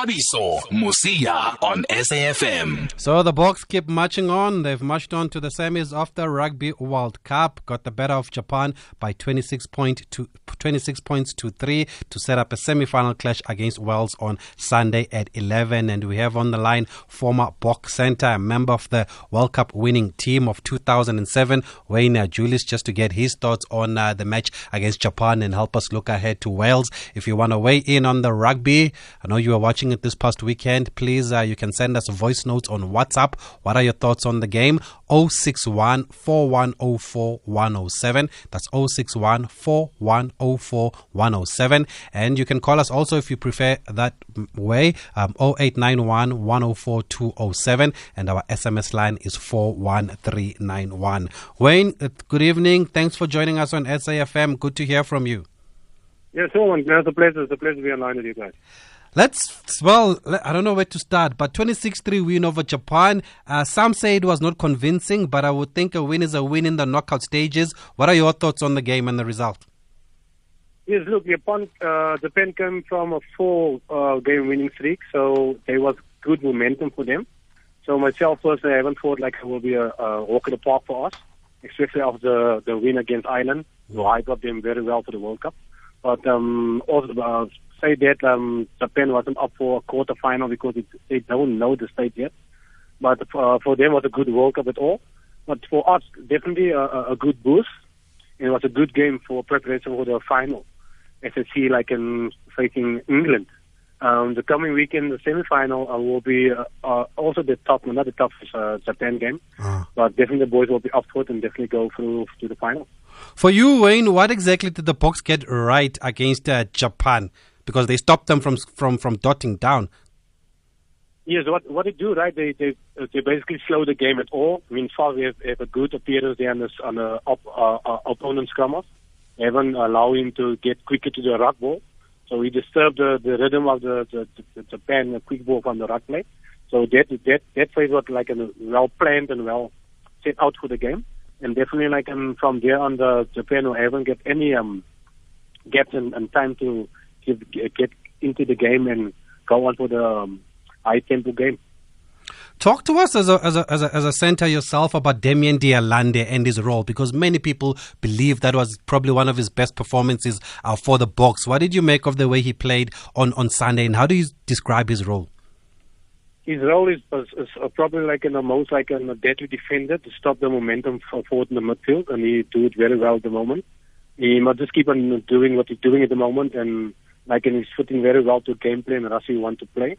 Thabiso Mosia on SAFM. So the Boks keep marching on. They've marched on to the semis of the Rugby World Cup. Got the better of Japan by 26, point to, 26 points to 3 to set up a semi-final clash against Wales on Sunday at 11. And we have on the line former Bok center, a member of the World Cup winning team of 2007, Wayne Julies, just to get his thoughts on uh, the match against Japan and help us look ahead to Wales. If you want to weigh in on the rugby, I know you were watching it this past weekend. Please, uh, you can send us voice notes on WhatsApp. What are your thoughts on the game? 061 4104 107. That's 061 4104 107. And you can call us also if you prefer that way, um, 0891 104 207. And our SMS line is 41391. Wayne, uh, good evening. Thanks for joining us on SAFM. Good to hear from you. Yes, Owen, it's a pleasure. It's a pleasure to be online with you guys. Let's, well, I don't know where to start, but 26 3 win over Japan. Uh, some say it was not convincing, but I would think a win is a win in the knockout stages. What are your thoughts on the game and the result? Yes, look, Japan, uh, Japan came from a four uh, game winning streak, so there was good momentum for them. So myself personally, I haven't thought like it will be a, a walk in the park for us, especially after the, the win against Ireland. So I got them very well for the World Cup. But um, also, uh, say that um, Japan wasn't up for a quarter final because it, they don't know the state yet. But uh, for them, it was a good World Cup at all. But for us, definitely a, a good boost. It was a good game for preparation for the final. As I see, like in facing England. Um, the coming weekend, the semi-final uh, will be uh, uh, also the top, not the toughest uh, Japan game, uh. but definitely the boys will be up for it and definitely go through to the final. For you, Wayne, what exactly did the Boks get right against uh, Japan? Because they stopped them from from from dotting down. Yes, what what they do right? They they they basically slow the game at all. I mean, far we have, have a good appearance there on the on the op, uh, uh, opponent scrum They haven't allowed him to get quicker to the ruck ball, so we disturb the, the rhythm of the, the, the Japan the quick ball from the ruck play. So that that that phase was like a well planned and well set out for the game and definitely like um, from there on the Japan will haven't get any um gaps and time to give, get into the game and go on for the um, high tempo game. Talk to us as a, as a, as a, as a center yourself about Damian de Allende and his role because many people believe that was probably one of his best performances uh, for the Boks. What did you make of the way he played on, on Sunday and how do you describe his role? his role is, is, is probably like in the most like a deadly defender to stop the momentum forward in the midfield, and he do it very well at the moment. He must just keep on doing what he's doing at the moment, and like and he's fitting very well to gameplay and Rassie want to play.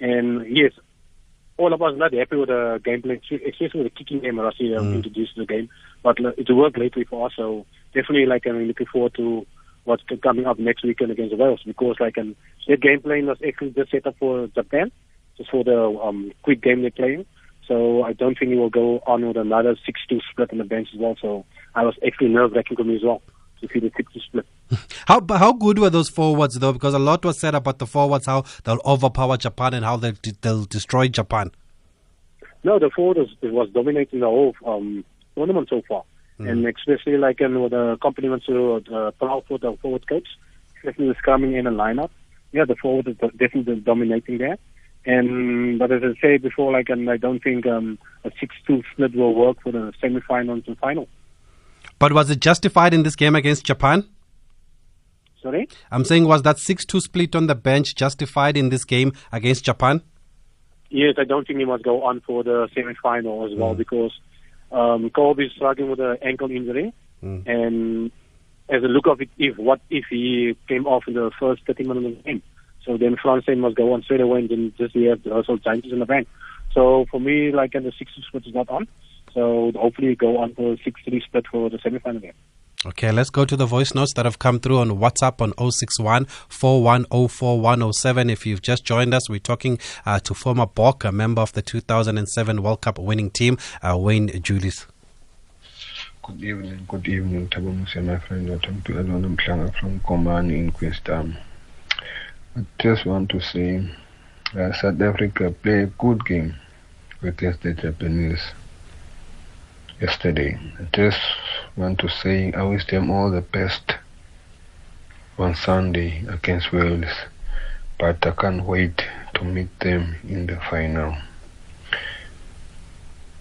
And yes, all of us are not happy with the gameplay, especially with the kicking game Rassie um, mm. introduced to the game. But it worked lately for us, so definitely like I'm looking forward to what's coming up next weekend against Wales because like um, their game plan was actually just set up for Japan just for the um, quick game they're playing. So I don't think he will go on with another 6-2 split on the bench as well. So I was actually nerve-wracking for me as well to see the 6-2 split. How how good were those forwards though? Because a lot was said about the forwards, how they'll overpower Japan and how they'll, they'll destroy Japan. No, the forward was, was dominating the whole um, tournament so far. Mm. And especially like in, with the compliments to uh, Paul for the forward coach, especially the scrumming in a lineup. Yeah, the forward is definitely dominating there. And but as I said before, like, and I don't think um, a six-two split will work for the semi-final and final. But was it justified in this game against Japan? Sorry, I'm saying was that six-two split on the bench justified in this game against Japan? Yes, I don't think he must go on for the semi-final as well mm. because um, Kolbe is struggling with an ankle injury, mm. and as a look of it, if what if he came off in the first 30 minutes of the game? So then Frans Steyn must go on straight away and then just we have the Russell changes in the bank. So for me, like in the 6 2 split is not on. So hopefully go on for 6 3 split for the semi final game. Okay, let's go to the voice notes that have come through on WhatsApp on 061 4104107. If you've just joined us, we're talking uh, to former Bok, a member of the 2007 World Cup winning team, uh, Wayne Julies. Good evening, good evening, Tabamusi, my friend. I'm from Komani in Queenstown. I just want to say that South Africa played a good game against the Japanese yesterday. I just want to say I wish them all the best on Sunday against Wales, but I can't wait to meet them in the final.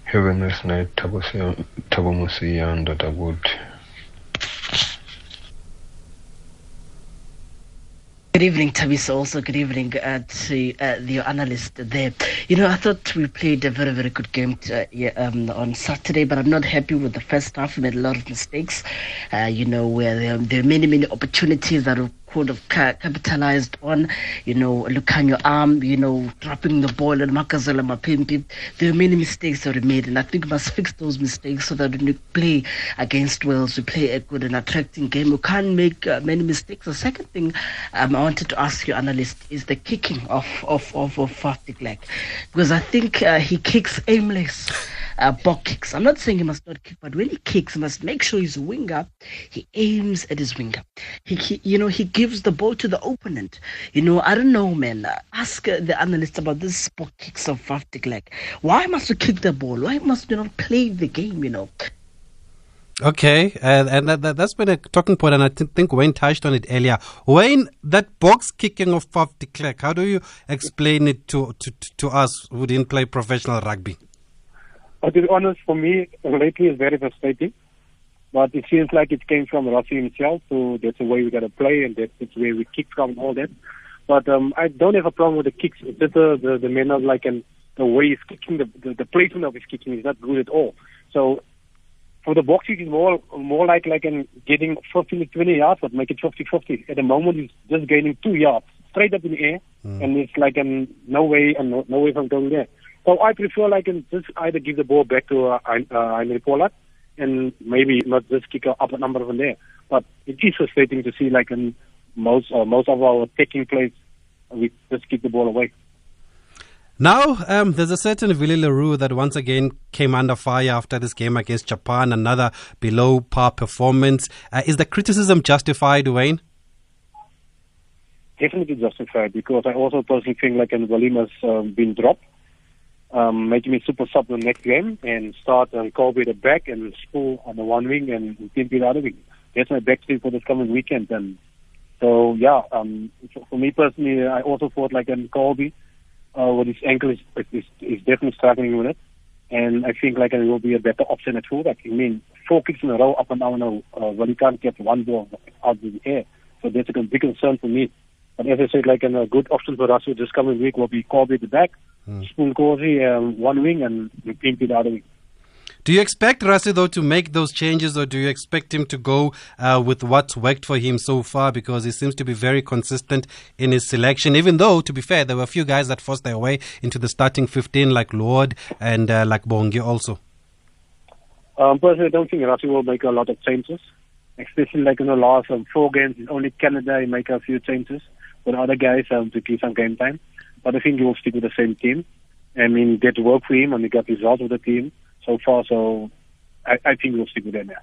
Have a nice night, Tabo Musiya and Dr. Good. Evening, Tabisa. Also, good evening uh, to uh, the analyst there. You know, I thought we played a very, very good game to, uh, yeah, um, on Saturday, but I'm not happy with the first half. We made a lot of mistakes. Uh, you know, where there, there, are many, many opportunities that could have ca- capitalized on. You know, Lukhanyo Am, you know, dropping the ball and Makazole Mapimpi. There are many mistakes that we made, and I think we must fix those mistakes so that when we play against Wales, we play a good and attracting game. We can't make uh, many mistakes. The second thing um, I wanted to ask you, analyst, is the kicking of of of, of Faf because I think uh, he kicks aimless uh, ball kicks. I'm not saying he must not kick, but when he kicks, he must make sure he's a winger. He aims at his winger. He, he you know, he gives the ball to the opponent. You know, I don't know, man. Ask uh, the analysts about this ball kicks of de Klerk. Why must we kick the ball? Why must we not play the game? You know. Okay, uh, and that, that, has been a talking point, and I th- think Wayne touched on it earlier. Wayne, that box kicking of Faf de Klerk, how do you explain it to, to, to us who didn't play professional rugby? But to be honest, for me, lately it's very frustrating. But it seems like it came from Rassie himself, so that's the way we got to play, and that's where we kick from, all that. But um, I don't have a problem with the kicks. It's just the, the, the manner like, and the way he's kicking, the, the, the placement of his kicking is not good at all. So for the box kick, it's more more like like in getting 15 to 20 yards, but make it 50-50. At the moment, he's just gaining two yards straight up in the air, mm. and it's like um, no way and no, no way from going there. So I prefer like in just either give the ball back to uh, uh, Handré Pollard and maybe not just kick up a number from there. But it is frustrating to see like in most uh, most of our taking plays, we just kick the ball away. Now, um, there's a certain Willie le Roux that once again came under fire after this game against Japan, another below par performance. Uh, is the criticism justified, Wayne? Definitely justified because I also personally think like has um, been dropped um, making me super sub the next game and start um, Kolbe the back and Spool on the one wing and Pimpy the other wing. That's my back three for this coming weekend. And so, yeah, um, for, me personally, I also thought like in Kolbe, uh, with his ankle is, is, is definitely struggling with it. And I think like it will be a better option at fullback. I mean, four kicks in a row up and down now, uh, well, he can't get one ball out of the air. So that's a big concern for me. But as I said, like a good option for us this coming week will be Kolbe the back Mm. Causey, um, one wing, and Pimpy the other wing. Do you expect Rassie though to make those changes, or do you expect him to go uh, with what's worked for him so far? Because he seems to be very consistent in his selection. Even though, to be fair, there were a few guys that forced their way into the starting 15, like Lood and uh, like Bongi also. Um, personally, I don't think Rassie will make a lot of changes, especially like in the last um, four games. Only Canada he make a few changes, but other guys um, to give some game time. But I think he will stick with the same team. I mean, get to work for him and he got results with the team so far. So I, I think we'll stick with them. Yeah.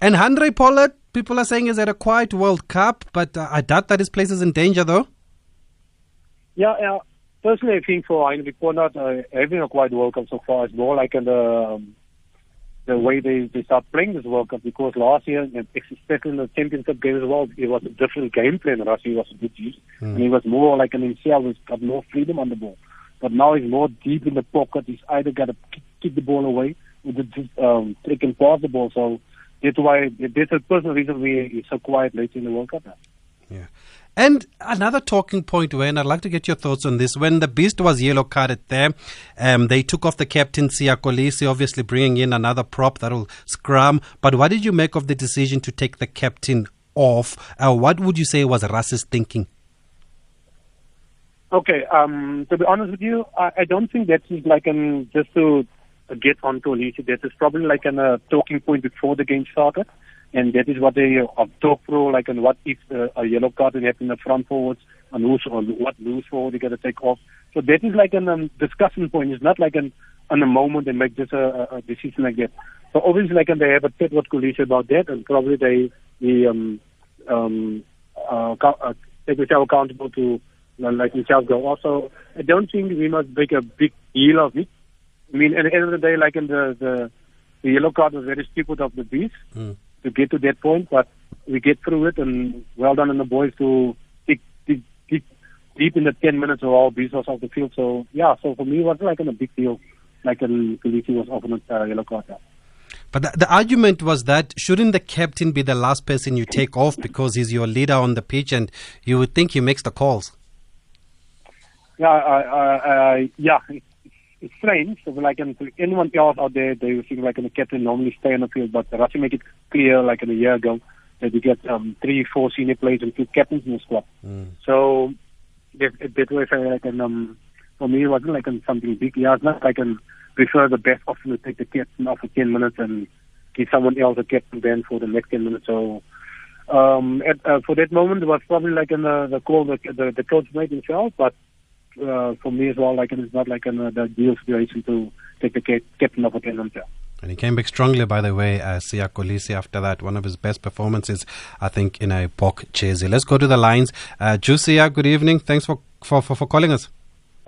And Handré Pollard, people are saying is at a quiet World Cup, but uh, I doubt that his place is in danger, though. Yeah, yeah. Personally, I think for Handré Pollard, uh, having a quiet World Cup so far is more like the um, the way they, they start playing this World Cup because last year, especially in the championship game as well, it was a different game plan. Rassie was a good use. Mm. And he was more like an himself, he's got more freedom on the ball. But now he's more deep in the pocket. He's either got to kick the ball away or just um, take and pass the ball. So that's why, that's a personal reason why he's so quiet late in the World Cup now. Yeah. And another talking point, Wayne, I'd like to get your thoughts on this. When the Beast was yellow carded there, um, they took off the captain, Kolisi, obviously bringing in another prop that'll scrum. But what did you make of the decision to take the captain off? Uh, what would you say was Rassie's thinking? Okay, um, to be honest with you, I, I don't think that is like an, just to get on to Kolisi. That is probably like a uh, talking point before the game started and that is what they uh, talk through, like, and what if uh, a yellow card and have in the front forwards, and who's or what loose forward they got to take off. So that is like a um, discussion point. It's not like an on a moment they make just a, a decision like that. So obviously, like, and they have a chat what Kolisi about that, and probably they the um um uh, uh, take themselves accountable to uh, like themselves go. Also, I don't think we must make a big deal of it. I mean, at the end of the day, like in the the, the yellow card was very stupid of the beast. Mm to get to that point, but we get through it, and well done on the boys to take, deep in the 10 minutes or all, was off the field. So, yeah, so for me, it wasn't like a big deal. Like, Kolisi was offered a uh, yellow card. But the, the, argument was that shouldn't the captain be the last person you take off because he's your leader on the pitch and you would think he makes the calls? Yeah, I, I, I, yeah, it's, it's strange. So like in, anyone else out there, they would think like the captain normally stay on the field, but Rassie make it clear like in a year ago that you get um, three, four senior players and two captains in the squad. Mm. So that, that way, like an, um, for me, it wasn't like something big. Yeah, it's not like an prefer the best option to take the captain off for 10 minutes and give someone else a captain then for the next 10 minutes. So um, at, uh, for that moment, it was probably like in the, the call the, the, the coach made himself, but uh, for me as well, like it's not like in uh, the ideal situation to take the captain off for 10 minutes. And he came back strongly, by the way, uh, Siya Kolisi after that. One of his best performances, I think, in a Bok jersey. Let's go to the lines. Uh, Jusia, good evening. Thanks for, for, for, for calling us.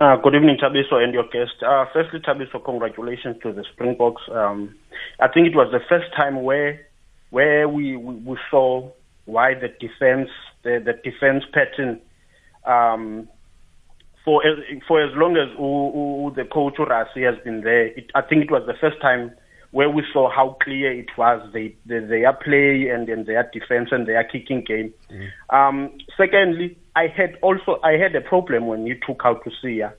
Uh, good evening, Thabiso, and your guest. Uh, firstly, Thabiso, congratulations to the Springboks. Um, I think it was the first time where where we, we, we saw why the defense the, the defense pattern um, for for as long as U, U, the coach has been there. It, I think it was the first time where we saw how clear it was they, they, their play and, and their defense and their kicking game. Mm-hmm. Um, secondly, I had also I had a problem when you took out Usia.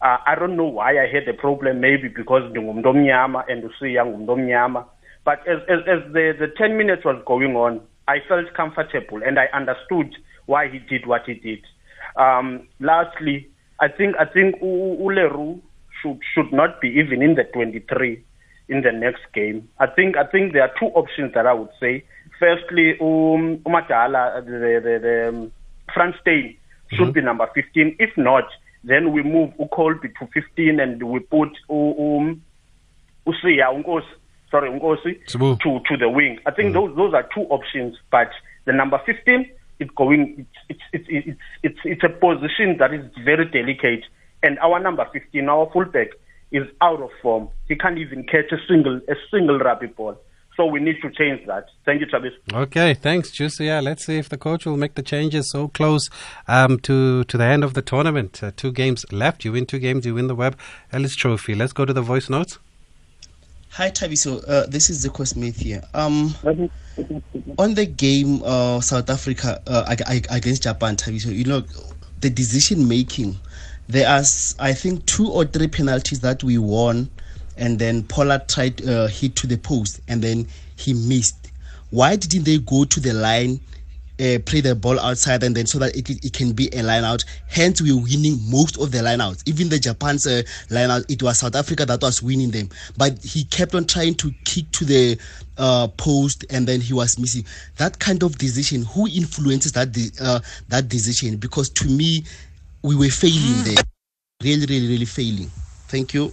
Uh, I don't know why I had a problem. Maybe because ngumuntu and Usia ngumuntu. But as, as as the the ten minutes was going on, I felt comfortable and I understood why he did what he did. Um, lastly, I think I think Uleru should should not be even in the 23 in the next game. I think I think there are two options that I would say. Firstly, um, Umadala, the the, the um, Frans Steyn should mm-hmm. be number 15. If not, then we move Ukolbi to 15 and we put um, Usia Unkosi, sorry Unkosi to to the wing. I think mm-hmm. those those are two options. But the number 15 it's going it's it's it's it's it's, a position that is very delicate. And our number 15, our fullback, is out of form. He can't even catch a single a single rugby ball. So we need to change that. Thank you, Travis. Okay, thanks, Juicy. Yeah, let's see if the coach will make the changes so close um, to to the end of the tournament. Uh, two games left. You win two games, you win the Webb Ellis Trophy. Let's go to the voice notes. Hi, Tabiso. Uh, this is Zico Smith here. Um, on the game, uh, South Africa uh, against Japan, Tabiso, you know, the decision making. There are, I think, two or three penalties that we won and then Pollard tried uh, hit to the post and then he missed. Why didn't they go to the line, uh, play the ball outside and then so that it, it can be a line out? Hence, we're winning most of the line outs. Even the Japan's uh, line out, it was South Africa that was winning them. But he kept on trying to kick to the uh, post and then he was missing. That kind of decision, who influences that de- uh, that decision? Because to me, we were failing there. Really, really, really failing. Thank you.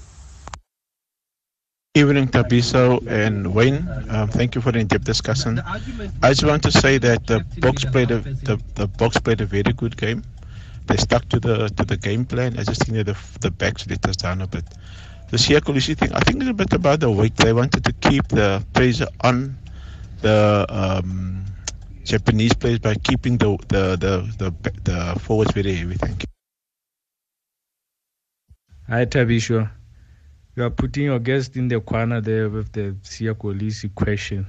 Evening, Thabiso and Wayne. Um, thank you for the in-depth discussion. I just want to say that the Boks played a the, the Boks played a very good game. They stuck to the to the game plan. I just think that the the backs let us down a bit. The Siya Kolisi thing, I think it's a bit about the weight. They wanted to keep the pressure on the um, Japanese players by keeping the the the the, the forwards very heavy. Thank you. Hi, Thabiso you are putting your guest in the corner there with the Siya Kolisi question.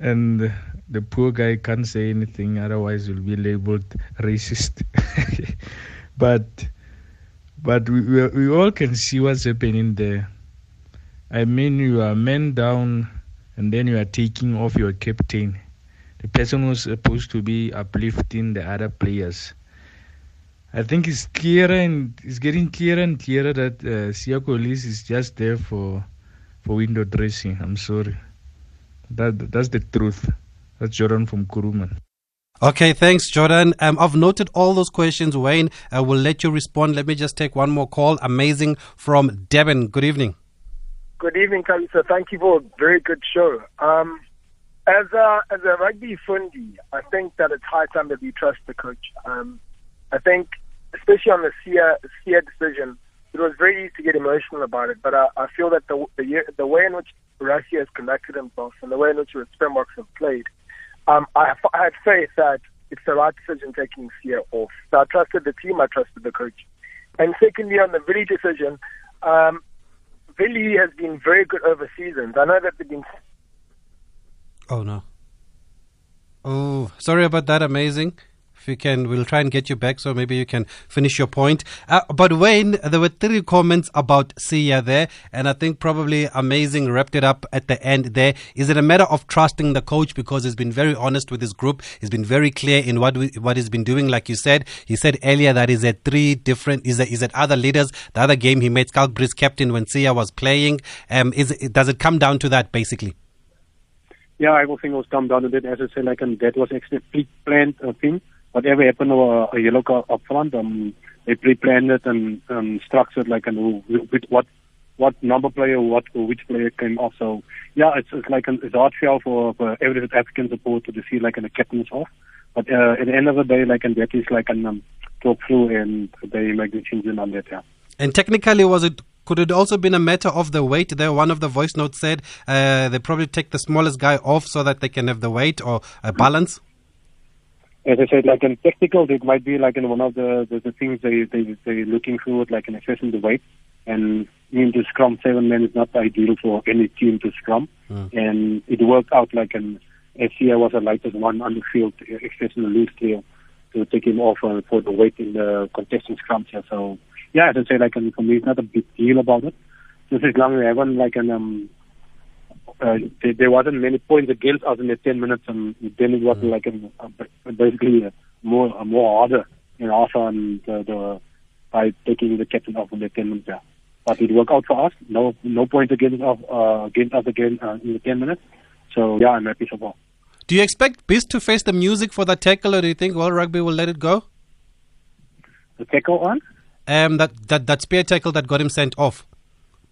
And the poor guy can't say anything, otherwise he'll be labeled racist. but but we, we all can see what's happening there. I mean, you are men down, and then you are taking off your captain, the person who's supposed to be uplifting the other players. I think it's clearer and it's getting clearer and clearer that uh, Siya Kolisi is just there for for window dressing. I'm sorry. That that's the truth. That's Jordan from Kuruman. Okay, thanks, Jordan. Um, I've noted all those questions, Wayne. I will let you respond. Let me just take one more call. Amazing from Devon. Good evening. Good evening, Kalisa. Thank you for a very good show. Um, as a as a rugby fundi, I think that it's high time that we trust the coach. Um, I think especially on the Siya decision, it was very easy to get emotional about it. But I, I feel that the, the the way in which Rassie has conducted himself and the way in which the Springboks have played, um, I, I had faith that it's the right decision taking Siya off. So I trusted the team, I trusted the coach. And secondly, on the Willie decision, um, Willie has been very good over seasons. I know that they've been. Oh no. Oh, sorry about that. Amazing. You can, we'll try and get you back so maybe you can finish your point. Uh, but Wayne, there were three comments about Siya there, and I think probably Amazing wrapped it up at the end there. Is it a matter of trusting the coach because he's been very honest with his group? He's been very clear in what we, what he's been doing. Like you said, he said earlier that he's at three different, is is at other leaders. The other game he made Schalk Brits captain when Siya was playing. Um, is does it come down to that basically? Yeah, I think it was come down to that. As I said, like, and that was actually a pre-planned uh, thing whatever happened to a, a yellow card up front, um, they pre-planned it and um, structured like an with what what number player, what or which player came off. So yeah, it's it's like an, it's hard feel for, for every African supporter to see like an, a captain's off. But uh, at the end of the day, like and that is like an um, talk through and they make the changes on that. Yeah. And technically, was it could it also been a matter of the weight? There, one of the voice notes said uh, they probably take the smallest guy off so that they can have the weight or a balance as I said, like in technical, it might be like in one of the, the, the things they, they, they're looking through, like in assessing the weight. And mean to scrum seven men is not ideal for any team to scrum. Mm. And it worked out like an SCA was the lightest one on the field, especially the loose tail, to take him off uh, for the weight in the contesting scrums here. So, yeah, as I say, like, for me, it's not a big deal about it. Just as long as I haven't, like, an, um, uh, there, there, wasn't many points against us in the 10 minutes, and then it was mm. like a, a, basically a more a more harder in know, on the, the by taking the captain off in the 10 minutes. Yeah. But it worked out for us. No no points against us uh, against us again uh, in the 10 minutes. So yeah, I'm happy so far. Do you expect Beast to face the music for that tackle, or do you think World Rugby will let it go? The tackle on? Um, that, that that spear tackle that got him sent off.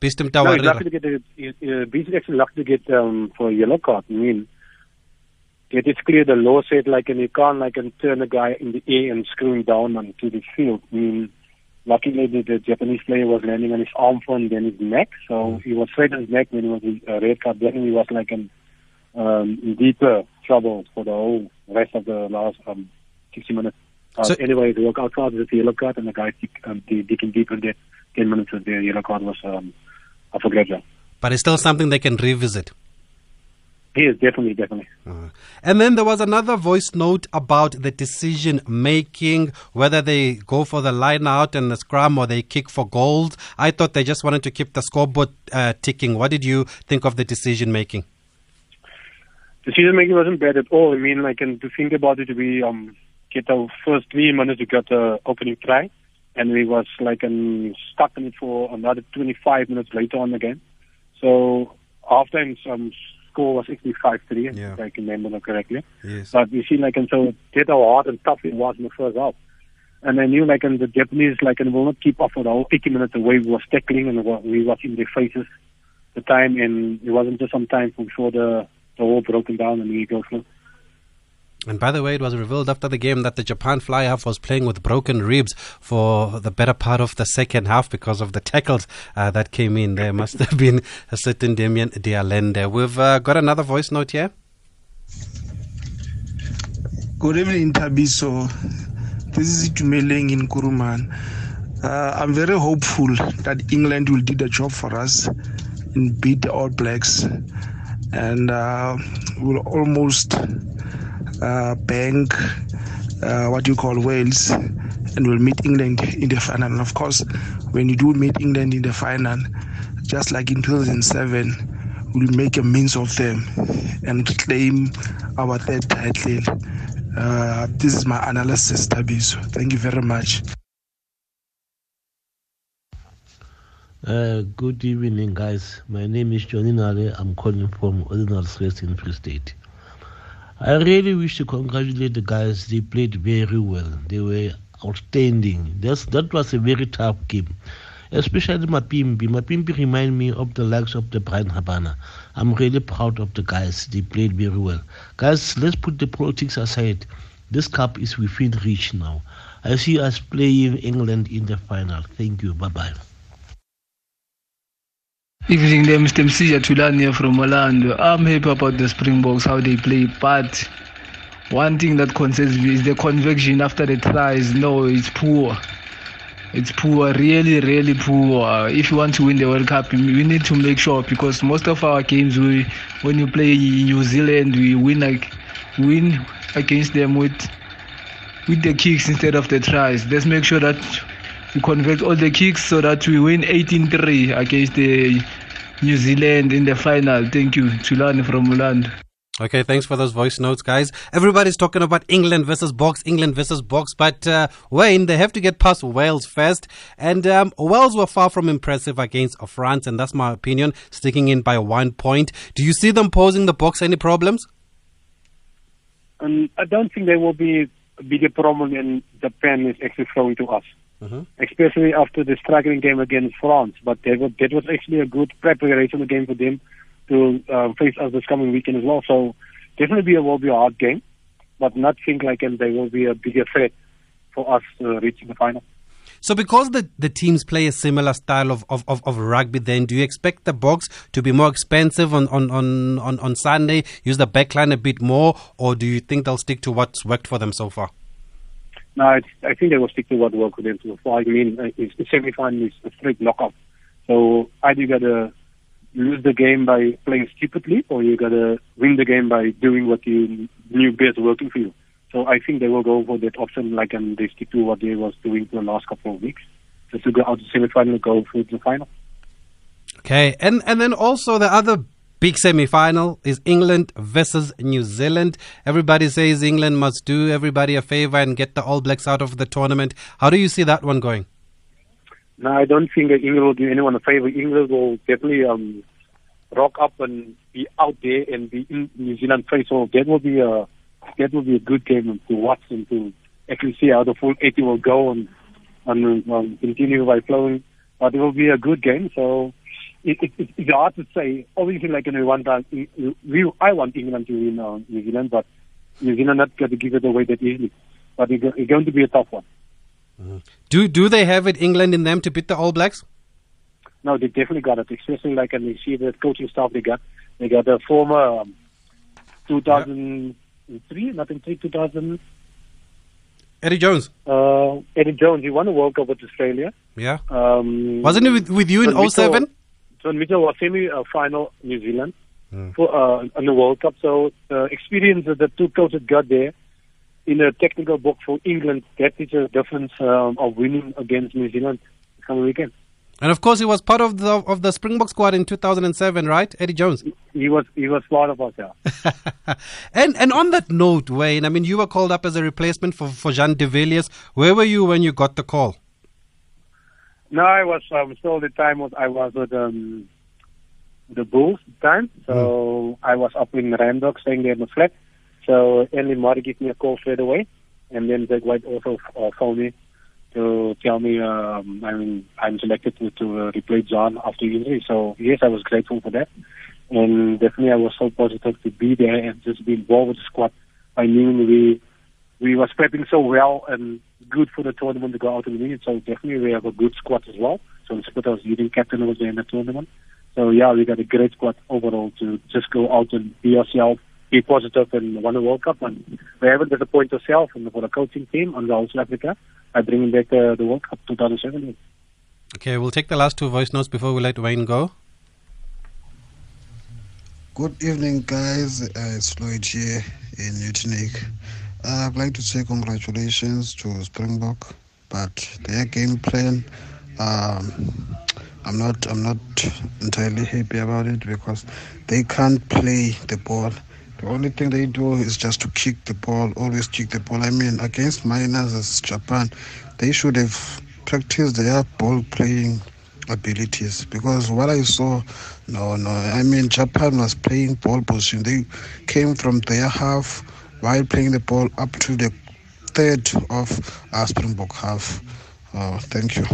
Beast him no, he's lucky to get a, uh, actually lucky to get um, for a yellow card. I mean, it is clear the law said like, and you can't like and turn a guy in the air and screw him down onto the field. I mean, luckily the, the Japanese player was landing on his arm and then his neck, so he was straight on his neck when he was a uh, red card. Then he was like in, um, deeper trouble for the whole rest of the last um, 60 minutes. Uh, so, anyway, the workout card is a yellow card, and the guy um, digging deep in there. 10 minutes with the yellow card was um, of a great But it's still something they can revisit. Yes, definitely, definitely. Uh, and then there was another voice note about the decision making, whether they go for the line out and the scrum or they kick for gold. I thought they just wanted to keep the scoreboard uh, ticking. What did you think of the decision making? Decision making wasn't bad at all. I mean, like, and to think about it, we um, get our first three minutes, we got the opening try and we was like um, stuck in it for another 25 minutes later on again. So after um, score was actually 5-3, yeah. if I can remember correctly. Yes. But you see, like, and so did how hard and tough it was in the first half. And I knew, like, and the Japanese, like, and will not keep up for the whole 80 minutes away. We was tackling and we was in their faces the time, and it wasn't just some time before the the wall broken down and we go through. And by the way, it was revealed after the game that the Japan fly half was playing with broken ribs for the better part of the second half because of the tackles uh, that came in. There must have been a certain Damian de Allende. We've uh, got another voice note here. Good evening, Thabiso. This is Itumeleng in Kuruman. Uh, I'm very hopeful that England will do the job for us and beat the All Blacks. And uh, will almost uh, bank uh, what you call Wales and we'll meet England in the final. And of course, when you do meet England in the final, just like in 2007, we'll make a means of them and claim our third title. Uh, this is my analysis, Thabiso. Thank you very much. Uh, good evening, guys. My name is Johnny Nale. I'm calling from Ordinary Street in Free State. I really wish to congratulate the guys. They played very well. They were outstanding. That's, that was a very tough game. Especially Mapimpi. Mapimpi remind me of the likes of the Bryan Habana. I'm really proud of the guys. They played very well. Guys, let's put the politics aside. This cup is within reach now. I see us playing England in the final. Thank you. Bye bye. Evening there, Mr. Msija Tulani here from Orlando. I'm happy about the Springboks, how they play, but one thing that concerns me is the conviction after the tries. No, it's poor. It's poor, really, really poor. If you want to win the World Cup, we need to make sure because most of our games, we when you play in New Zealand, we win like win against them with with the kicks instead of the tries. Let's make sure that we convert all the kicks so that we win 18-3 against the New Zealand in the final. Thank you, Tulani from Muland. Okay, thanks for those voice notes, guys. Everybody's talking about England versus Boks, England versus Boks, but uh, Wayne, they have to get past Wales first. And um, Wales were far from impressive against France, and that's my opinion, sticking in by one point. Do you see them posing the Boks any problems? Um, I don't think there will be a bigger problem than Japan is actually throwing to us. Mm-hmm. especially after the struggling game against France. But that was, that was actually a good preparation game for them to uh, face us this coming weekend as well. So definitely be a, will be a hard game, but not think like and they will be a bigger threat for us uh, reaching the final. So, because the, the teams play a similar style of, of, of, of, rugby, then do you expect the Boks to be more expensive on, on, on, on, on Sunday, use the backline a bit more, or do you think they'll stick to what's worked for them so far? No, I think they will stick to what worked for them so far. I mean, uh, it's, the semi-final is a straight knockout. So either you got to lose the game by playing stupidly, or you got to win the game by doing what you knew best working for you. So I think they will go for that option, like and they stick to what they was doing for the last couple of weeks, just to go out to semi-final and go through to the final. Okay, and and then also the other big semi-final is England versus New Zealand. Everybody says England must do everybody a favor and get the All Blacks out of the tournament. How do you see that one going? No, I don't think England will do anyone a favor. England will definitely um, rock up and be out there and be in New Zealand face. So that will be a that will be a good game to watch and to actually see how the full 80 will go and and um, continue by flowing. But it will be a good game. So it, it, it's hard to say. Obviously, like in one time, we I want England to win uh, New Zealand, but New Zealand not going to give it away that easily. But it, it's going to be a tough one. Mm-hmm. Do do they have it England in them to beat the All Blacks? No, they definitely got it. Especially like and you see the coaching staff they got. They got the former um, 2003, yeah. not in three, 2000. Eddie Jones. Uh, Eddie Jones. He won a World Cup with Australia. Yeah. Um, Wasn't it with, with you in 07? John Mitchell was semi-final New Zealand mm. for uh, in the World Cup. So the experience that the two coaches got there in a technical book for England, that is a difference um, of winning against New Zealand coming weekend. And of course, he was part of the of the Springbok squad in 2007, right? Eddie Jones. He was he was part of us, yeah. and and on that note, Wayne, I mean, you were called up as a replacement for for Jean de Villiers. Where were you when you got the call? No, I was um, still the time was I was with um, the Bulls at the time, so mm. I was up in Randburg staying there in the flat. So Ellie Murray gave me a call straight away, and then Greg White also uh, phoned me to tell me um, I mean I'm selected to, to uh, replace John after injury. So yes, I was grateful for that, and definitely I was so positive to be there and just be involved with the squad. I knew we we were prepping so well and good for the tournament to go out and win it. So definitely we have a good squad as well. So the was leading captain was there in the tournament. So yeah, we got a great squad overall to just go out and be ourselves be positive and win a World Cup. And we haven't disappointed ourselves and for the coaching team and the whole South Africa by bringing back the, the World Cup 2017. Okay, we'll take the last two voice notes before we let Wayne go. Good evening, guys. Uh, it's Lloyd here in Newtonik. I'd like to say congratulations to Springbok, but their game plan, um, I'm not, I'm not entirely happy about it because they can't play the ball the only thing they do is just to kick the ball, always kick the ball. I mean, against minors as Japan, they should have practiced their ball playing abilities because what I saw, no, no, I mean, Japan was playing ball position. They came from their half while playing the ball up to the third of our Springbok half. Uh, thank you.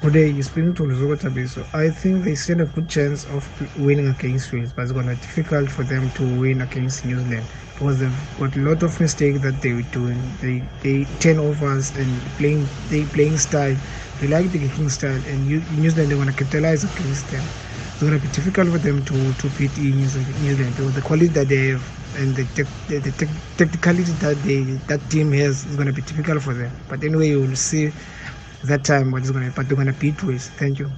Good day, you're speaking to Luzuko Tabiso. I think they stand a good chance of winning against Wales, but it's going to be difficult for them to win against New Zealand because they've got a lot of mistakes that they were doing. They they turnovers and playing they playing style. They like the kicking style, and New Zealand they want to capitalize against them. Going to be difficult for them to, to beat New Zealand. The quality that they have and the, the, technicality that they that team has is going to be difficult for them. But anyway, you will see that time what is going to. But they're going to beat Wales. Thank you.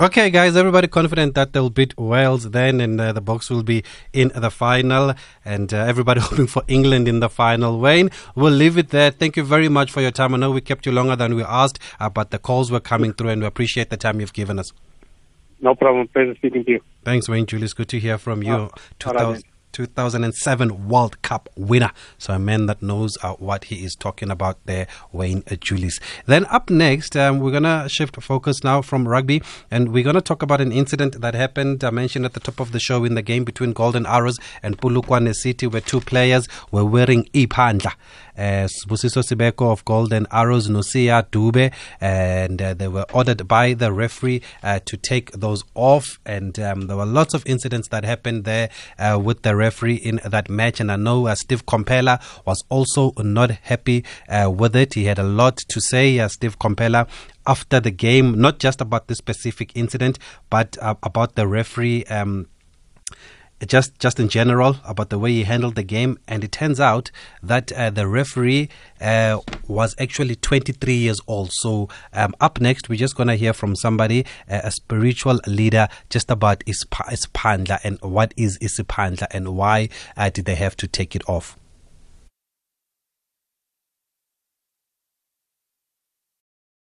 Okay, guys, everybody confident that they'll beat Wales then, and uh, the Boks will be in the final, and uh, everybody hoping for England in the final. Wayne, we'll leave it there. Thank you very much for your time. I know we kept you longer than we asked, uh, but the calls were coming through, and we appreciate the time you've given us. No problem. Pleasure speaking to you. Thanks, Wayne Julies. Good to hear from you. 2000, 2007 World Cup winner. So a man that knows uh, what he is talking about there, Wayne uh, Julies. Then up next, um, we're going to shift focus now from rugby and we're going to talk about an incident that happened, I mentioned at the top of the show in the game between Golden Arrows and Polokwane City where two players were wearing iphandla uh, Busiso Sibeko of Golden Arrows, Nosia Dube, and uh, they were ordered by the referee uh, to take those off. And um, there were lots of incidents that happened there uh, with the referee in that match. And I know uh, Steve Komphela was also not happy uh, with it. He had a lot to say, Steve Komphela, after the game, not just about this specific incident, but about the referee. Um, just just in general about the way he handled the game, and it turns out that uh, the referee uh, was actually 23 years old. So um, up next, we're just gonna hear from somebody, uh, a spiritual leader, just about isiphandla and what is isiphandla and why uh, did they have to take it off.